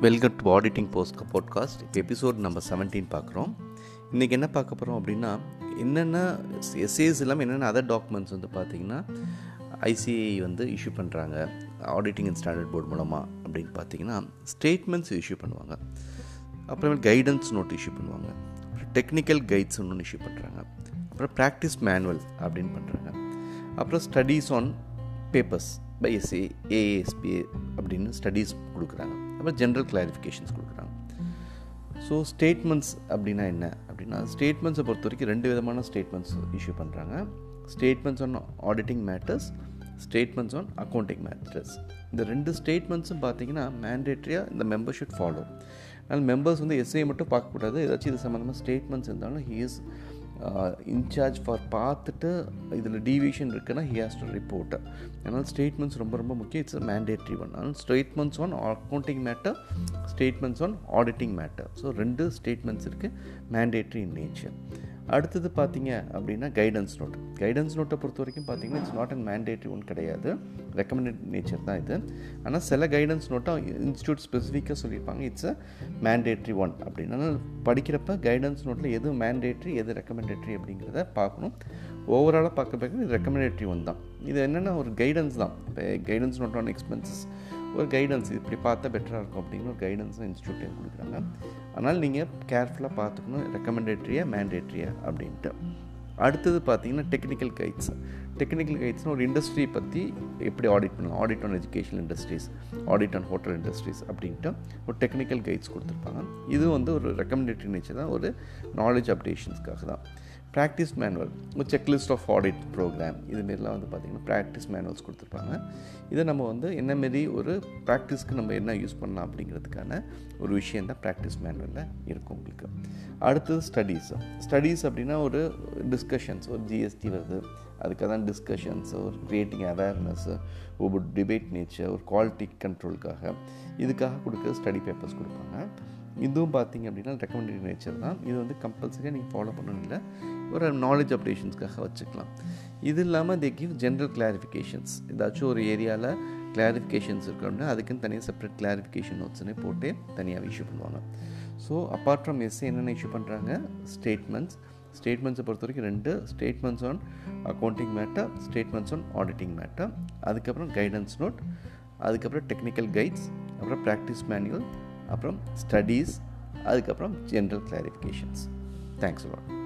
Welcome to auditing post podcast இப்போ episode நம்ம seventeen பார்க்குறோம் இன்றைக்கி என்ன பார்க்க போகிறோம் அப்படின்னா என்னென்ன எஸ்ஏஸ் இல்லாமல் என்னென்ன அதர் டாக்குமெண்ட்ஸ் வந்து பார்த்திங்கன்னா ஐசிஐ வந்து இஷ்யூ பண்ணுறாங்க ஆடிட்டிங் அண்ட் ஸ்டாண்டர்ட் போர்டு மூலமாக அப்படின்னு பார்த்தீங்கன்னா ஸ்டேட்மெண்ட்ஸ் இஷ்யூ பண்ணுவாங்க. அப்புறமேல் கைடன்ஸ் நோட் இஷ்யூ பண்ணுவாங்க. அப்புறம் டெக்னிக்கல் கைட்ஸ் ஒன்று இஷ்யூ பண்ணுறாங்க அப்புறம் ப்ராக்டிஸ் மேனுவல் அப்படின்னு பண்ணுறாங்க அப்புறம் studies on papers by S A A S P A அப்படின்னு ஸ்டடீஸ் கொடுக்குறாங்க. அப்புறம் ஜென்ரல் கிளாரிஃபிகேஷன்ஸ் கொடுக்குறாங்க. ஸோ ஸ்டேட்மெண்ட்ஸ் அப்படின்னா என்ன? அப்படின்னா ஸ்டேட்மெண்ட்ஸை பொறுத்த வரைக்கும் ரெண்டு விதமான ஸ்டேட்மெண்ட்ஸ் இஷ்யூ பண்ணுறாங்க statements on auditing matters statements on accounting matters இந்த ரெண்டு ஸ்டேட்மெண்ட்ஸும் பார்த்தீங்கன்னா மேண்டேட்ரியாக இந்த மெம்பர் ஷுட் ஃபாலோ அதனால் மெம்பர்ஸ் வந்து எஸ்ஐ மட்டும் பார்க்கக்கூடாது. ஏதாச்சும் இது சம்மந்தமாக ஸ்டேட்மெண்ட்ஸ் இருந்தாலும் ஹீ இஸ் இன்சார்ஜ் ஃபார் பார்த்துட்டு இதில் டீவியேஷன் இருக்குன்னா ஹி ஹேஸ் டு ரிப்போர்ட் அதனால் ஸ்டேட்மெண்ட்ஸ் ரொம்ப ரொம்ப முக்கியம். இட்ஸ் மேண்டேட்ரி ஒன் அதனால் statements on accounting matter statements on auditing matter so ரெண்டு ஸ்டேட்மெண்ட்ஸ் இருக்குது மேண்டேட்ரி இன் நேச்சர் அடுத்தது பார்த்தீங்க அப்படின்னா கைடன்ஸ் நோட் கைடன்ஸ் நோட்டை பொறுத்த வரைக்கும் பார்த்தீங்கன்னா it's not and mandatory one கிடையாது. ரெக்கமெண்டட் நேச்சர் தான் இது. ஆனால் சில கைடன்ஸ் நோட்டை இன்ஸ்டியூட் ஸ்பெசிஃபிக்காக சொல்லியிருப்பாங்க. இட்ஸ் அ மேண்டேட்ரி ஒன் அப்படின்னா. படிக்கிறப்ப கைடன்ஸ் நோட்டில் எது மேண்டேட்ரி எது ரெக்கமெண்டேட்ரி அப்படிங்கிறத பார்க்கணும். ஓவராலாக பார்க்க பார்க்க இது ரெக்கமெண்டேட்ரி ஒன் தான். இது என்னென்னா ஒரு கைடன்ஸ் தான். இப்போ கைடன்ஸ் நோட் ஆன் எக்ஸ்பென்சஸ் ஒரு கைடன்ஸ் இப்படி பார்த்தா பெட்டராக இருக்கும் அப்படிங்கிற ஒரு கைடன்ஸும் இன்ஸ்டியூட்டையும் கொடுக்குறாங்க. அதனால் நீங்கள் கேர்ஃபுல்லாக பார்த்துக்கணும் ரெக்கமெண்டேட்ரியா மேண்டேட்ரியா அப்படின்ட்டு. அடுத்தது பார்த்தீங்கன்னா டெக்னிக்கல் கைட்ஸ் டெக்னிக்கல் கைட்ஸ்னால் ஒரு இண்டஸ்ட்ரி பற்றி எப்படி ஆடிட் பண்ணலாம்? Audit on education industries audit on hotel industries அப்படின்ட்டு ஒரு டெக்னிக்கல் கைட்ஸ் கொடுத்துருப்பாங்க. இது வந்து ஒரு ரெக்கமெண்டேட்டரி நேச்சர் தான் ஒரு நாலேஜ் அப்டேஷன்ஸ்க்காக தான். Practice manual checklist of audit program இதுமாரிலாம் வந்து பார்த்திங்கன்னா ப்ராக்டிஸ் மேனுவல்ஸ் கொடுத்துருப்பாங்க. இதை நம்ம வந்து என்னமாரி ஒரு ப்ராக்டிஸ்க்கு நம்ம என்ன யூஸ் பண்ணலாம் அப்படிங்கிறதுக்கான ஒரு விஷயம் தான் ப்ராக்டிஸ் மேனுவலில் இருக்கும் உங்களுக்கு. அடுத்தது ஸ்டடீஸ் ஸ்டடீஸ் அப்படின்னா ஒரு டிஸ்கஷன்ஸ் ஒரு ஜிஎஸ்டி வருது. அதுக்காக தான் டிஸ்கஷன்ஸ் ஒரு க்ரியேட்டிங் அவேர்னஸ்ஸு ஒரு டிபேட் நேச்சர் ஒரு குவாலிட்டி கண்ட்ரோலுக்காக இதுக்காக கொடுக்குற ஸ்டடி பேப்பர்ஸ் கொடுப்பாங்க. இதுவும் பார்த்தீங்க அப்படின்னா ரெக்கமெண்டட் நேச்சர் தான். இது வந்து கம்பல்சரியாக நீங்கள் ஃபாலோ பண்ணணும் இல்லை. ஒரு நாலேஜ் அப்டேஷன்ஸ்க்காக வச்சுக்கலாம். இது இல்லாமல் தே கிவ் ஜென்ரல் கிளாரிஃபிகேஷன்ஸ் ஏதாச்சும் ஒரு ஏரியாவில் கிளாரிஃபிகேஷன்ஸ் இருக்கணும்னா அதுக்குன்னு தனியாக செப்பரேட் கிளாரிஃபிகேஷன் நோட்ஸ்னே போட்டு தனியாக இஷ்யூ பண்ணுவாங்க. ஸோ அப்பார்ட் ஃப்ரம் எஸ்ஏ என்னென்ன இஷ்யூ பண்ணுறாங்க ஸ்டேட்மெண்ட்ஸ் ஸ்டேட்மெண்ட்ஸை பொறுத்த வரைக்கும் ரெண்டு. Statements on accounting matter statements on auditing matter அதுக்கப்புறம் கைடன்ஸ் நோட் அதுக்கப்புறம் டெக்னிக்கல் கைட்ஸ் அப்புறம் ப்ராக்டிஸ் மேனுவல் அப்புறம் ஸ்டடீஸ் அதுக்கப்புறம் ஜென்ரல் கிளாரிஃபிகேஷன்ஸ் தேங்க்ஸ் லாட்